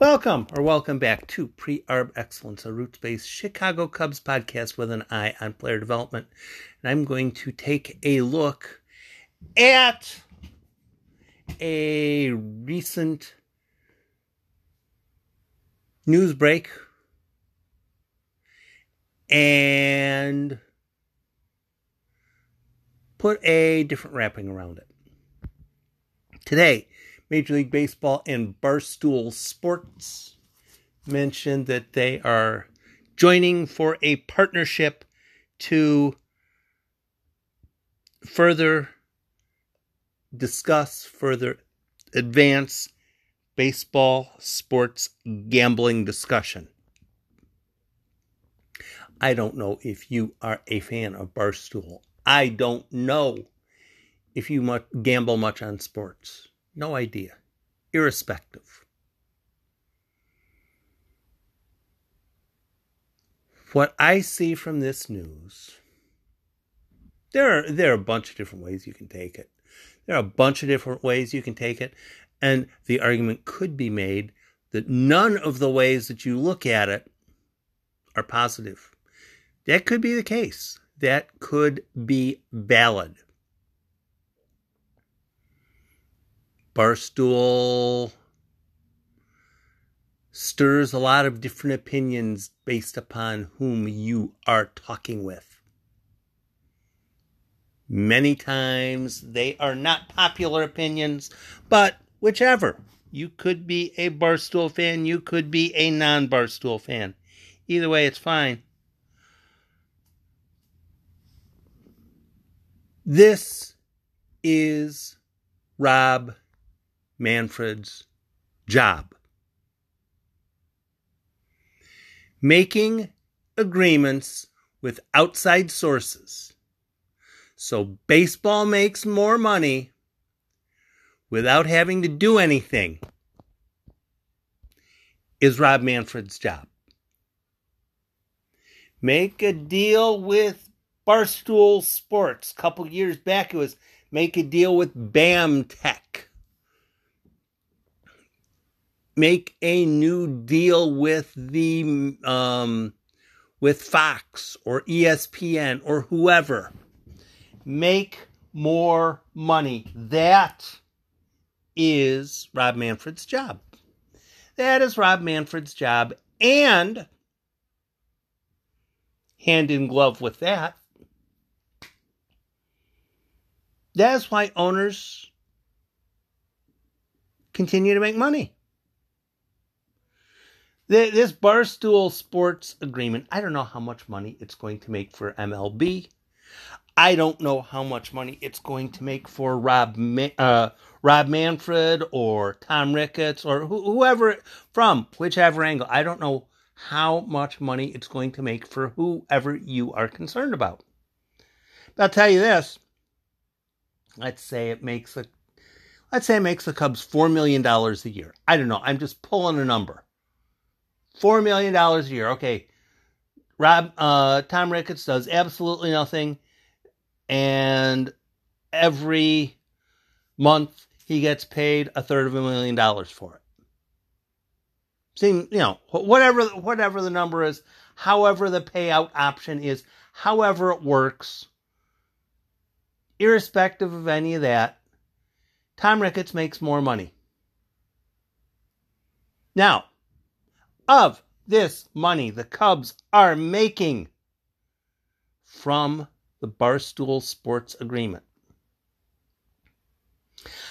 Welcome or welcome back to Pre Arb Excellence, a roots based Chicago Cubs podcast with an eye on player development. And I'm going to take a look at a recent news break and put a different wrapping around it. Today, Major League Baseball and Barstool Sports mentioned that they are joining for a partnership to further discuss, further advance baseball sports gambling discussion. I don't know if you are a fan of Barstool. I don't know if you much, gamble much on sports. No idea. Irrespective. What I see from this news, there are, there are a bunch of different ways you can take it. There are a bunch of different ways you can take it. And the argument could be made that none of the ways that you look at it are positive. That could be the case. That could be valid. Barstool stirs a lot of different opinions based upon whom you are talking with. Many times they are not popular opinions, but whichever. You could be a Barstool fan, you could be a non Barstool fan. Either way, it's fine. This is Rob Manfred's job. Making agreements with outside sources so baseball makes more money without having to do anything is Rob Manfred's job. Make a deal with Barstool Sports. A couple years back, it was make a deal with BAM Tech make a new deal with the um, with Fox or ESPN or whoever. Make more money. That is Rob Manfred's job. That is Rob Manfred's job. And hand in glove with that, that's why owners continue to make money. This Barstool Sports agreement, I don't know how much money it's going to make for MLB. I don't know how much money it's going to make for Rob uh, Rob Manfred or Tom Ricketts or wh- whoever from whichever angle. I don't know how much money it's going to make for whoever you are concerned about. But I'll tell you this. Let's say it makes a let's say it makes the Cubs four million dollars a year. I don't know. I'm just pulling a number. Four million dollars a year. Okay. Rob uh, Tom Ricketts does absolutely nothing, and every month he gets paid a third of a million dollars for it. Seem you know whatever whatever the number is, however the payout option is, however it works. Irrespective of any of that, Tom Ricketts makes more money. Now, of this money the Cubs are making from the Barstool Sports Agreement.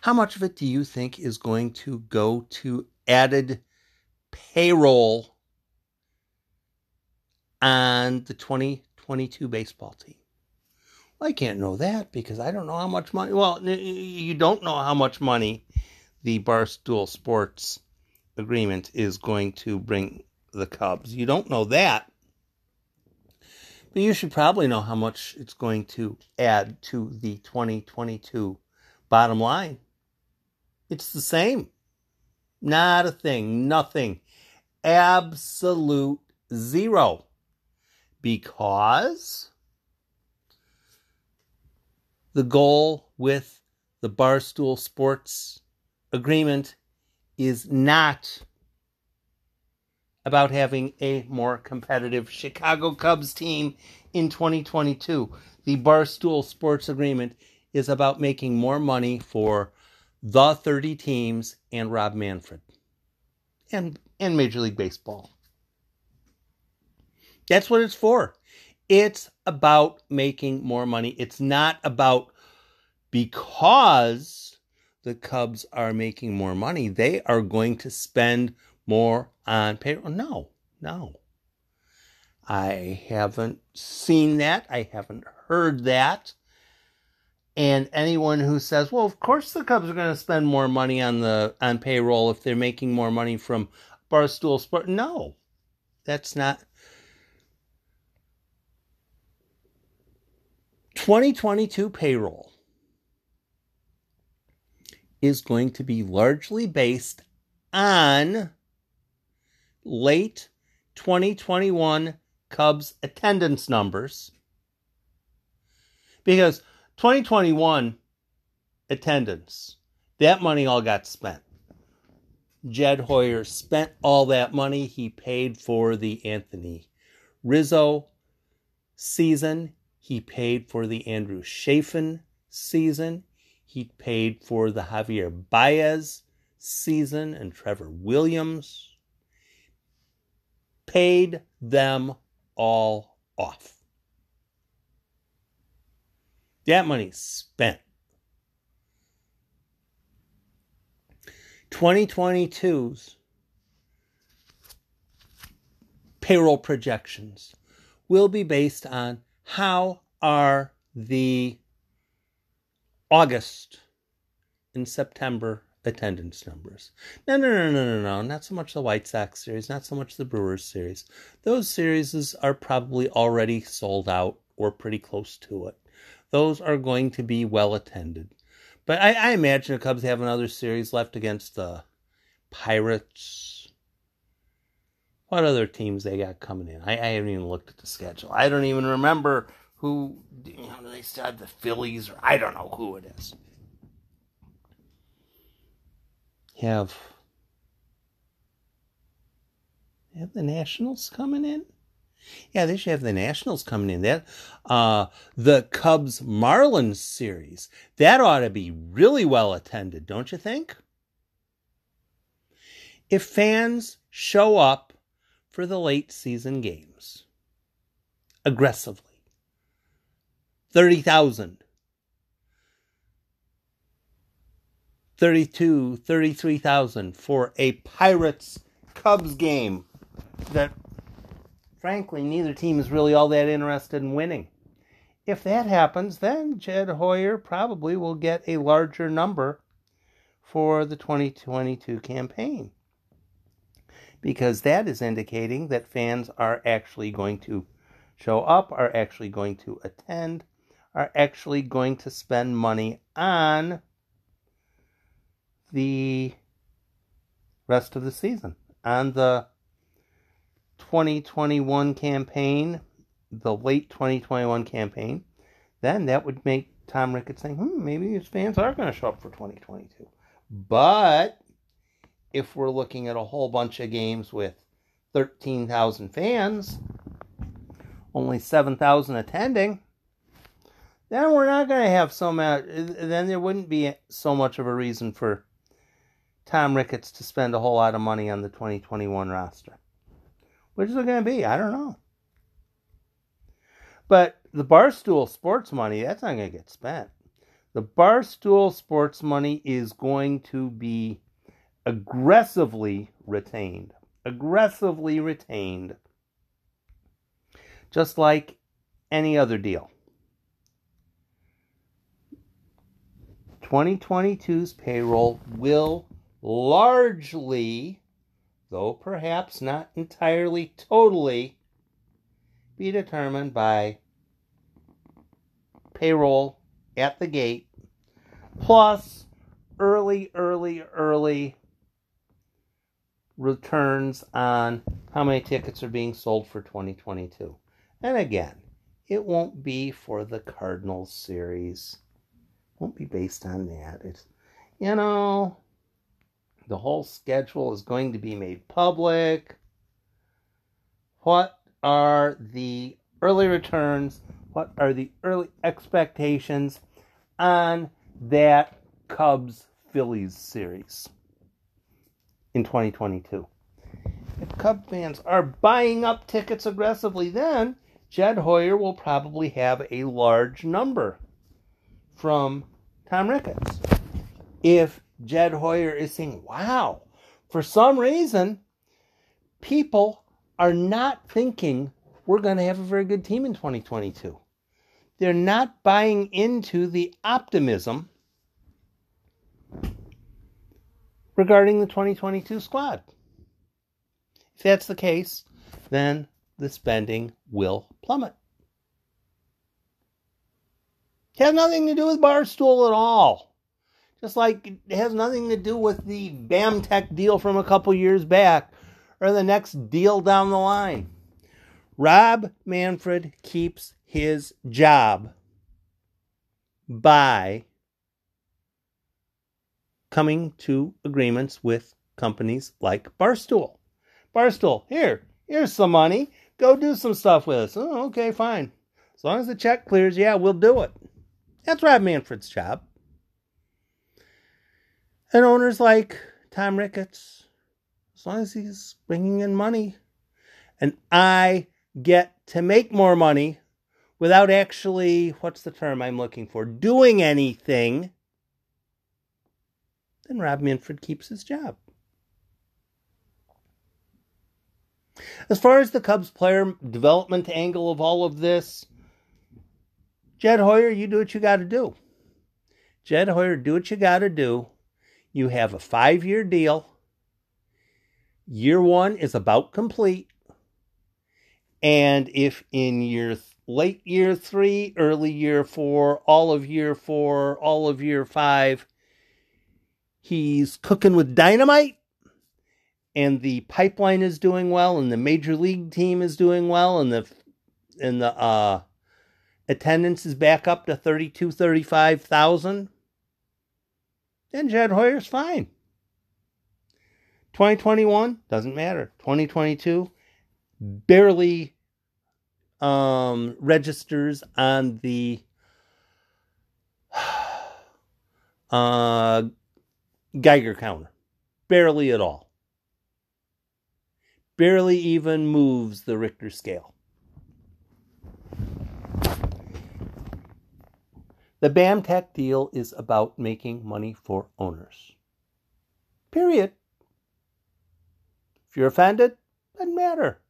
How much of it do you think is going to go to added payroll on the 2022 baseball team? I can't know that because I don't know how much money. Well, you don't know how much money the Barstool Sports agreement is going to bring the Cubs. You don't know that. But you should probably know how much it's going to add to the 2022 bottom line. It's the same. Not a thing. Nothing. Absolute zero. Because the goal with the Barstool Sports agreement is not about having a more competitive Chicago Cubs team in 2022. The Barstool Sports Agreement is about making more money for the 30 teams and Rob Manfred and, and Major League Baseball. That's what it's for. It's about making more money. It's not about because the Cubs are making more money, they are going to spend more on payroll. No, no. I haven't seen that. I haven't heard that. And anyone who says, "Well, of course the Cubs are going to spend more money on the on payroll if they're making more money from Barstool Sport," no, that's not. 2022 payroll is going to be largely based on late 2021 Cubs attendance numbers because 2021 attendance, that money all got spent. Jed Hoyer spent all that money. He paid for the Anthony Rizzo season. He paid for the Andrew Chafin season. He paid for the Javier Baez season and Trevor Williams. Paid them all off. That money's spent. 2022's payroll projections will be based on how are the August and September attendance numbers. No, no, no, no, no, no. Not so much the White Sox series, not so much the Brewers series. Those series are probably already sold out or pretty close to it. Those are going to be well attended. But I, I imagine the Cubs have another series left against the Pirates. What other teams they got coming in? I, I haven't even looked at the schedule. I don't even remember who you know do they still have the Phillies or I don't know who it is. Have have the Nationals coming in? Yeah, they should have the Nationals coming in. That uh the Cubs Marlins series. That ought to be really well attended, don't you think? If fans show up for the late season games aggressively 30,000. 32, 33,000 for a Pirates Cubs game that frankly neither team is really all that interested in winning. If that happens, then Jed Hoyer probably will get a larger number for the 2022 campaign. Because that is indicating that fans are actually going to show up, are actually going to attend, are actually going to spend money on the rest of the season, on the 2021 campaign, the late 2021 campaign, then that would make Tom Ricketts think, hmm, maybe his fans are going to show up for 2022. But if we're looking at a whole bunch of games with 13,000 fans, only 7,000 attending, then we're not going to have so much, then there wouldn't be so much of a reason for Tom Ricketts to spend a whole lot of money on the 2021 roster. Which is it going to be? I don't know. But the Barstool sports money, that's not going to get spent. The Barstool sports money is going to be aggressively retained. Aggressively retained. Just like any other deal. 2022's payroll will largely, though perhaps not entirely totally, be determined by payroll at the gate plus early, early, early returns on how many tickets are being sold for 2022. And again, it won't be for the Cardinals series won't be based on that. It's, you know, the whole schedule is going to be made public. what are the early returns? What are the early expectations on that Cubs Phillies series in 2022? If Cub fans are buying up tickets aggressively, then Jed Hoyer will probably have a large number from Tom Ricketts. If Jed Hoyer is saying, wow, for some reason, people are not thinking we're going to have a very good team in 2022. They're not buying into the optimism regarding the 2022 squad. If that's the case, then the spending will plummet. It has nothing to do with Barstool at all. Just like it has nothing to do with the BAMTech deal from a couple years back or the next deal down the line. Rob Manfred keeps his job by coming to agreements with companies like Barstool. Barstool, here, here's some money. Go do some stuff with us. Oh, okay, fine. As long as the check clears, yeah, we'll do it. That's Rob Manfred's job. And owners like Tom Ricketts, as long as he's bringing in money, and I get to make more money without actually, what's the term I'm looking for, doing anything, then Rob Manfred keeps his job. As far as the Cubs player development angle of all of this, Jed Hoyer, you do what you got to do. Jed Hoyer, do what you got to do. You have a five year deal. Year one is about complete. And if in year late year three, early year four, all of year four, all of year five, he's cooking with dynamite and the pipeline is doing well and the major league team is doing well and the and the uh attendance is back up to 32, 35,000, then Jed Hoyer's fine. 2021 doesn't matter. 2022 barely um, registers on the uh, Geiger counter. Barely at all. Barely even moves the Richter scale. The BAMTech deal is about making money for owners. Period. If you're offended, doesn't matter.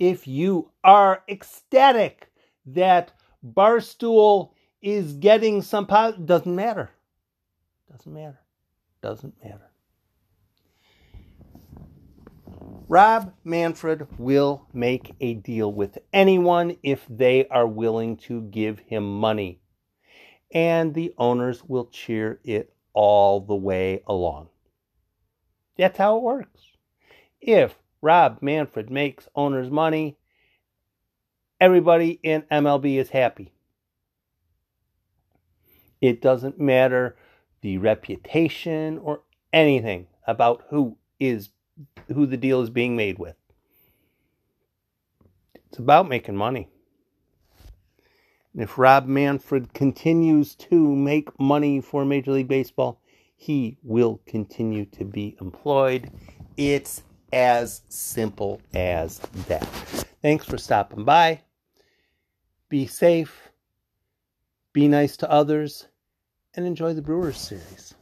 If you are ecstatic that Barstool is getting some positive, doesn't matter. Doesn't matter. Doesn't matter. Rob Manfred will make a deal with anyone if they are willing to give him money and the owners will cheer it all the way along. That's how it works. If Rob Manfred makes owners money, everybody in MLB is happy. It doesn't matter the reputation or anything about who is who the deal is being made with. It's about making money. If Rob Manfred continues to make money for Major League Baseball, he will continue to be employed. It's as simple as that. Thanks for stopping by. Be safe, be nice to others, and enjoy the Brewers series.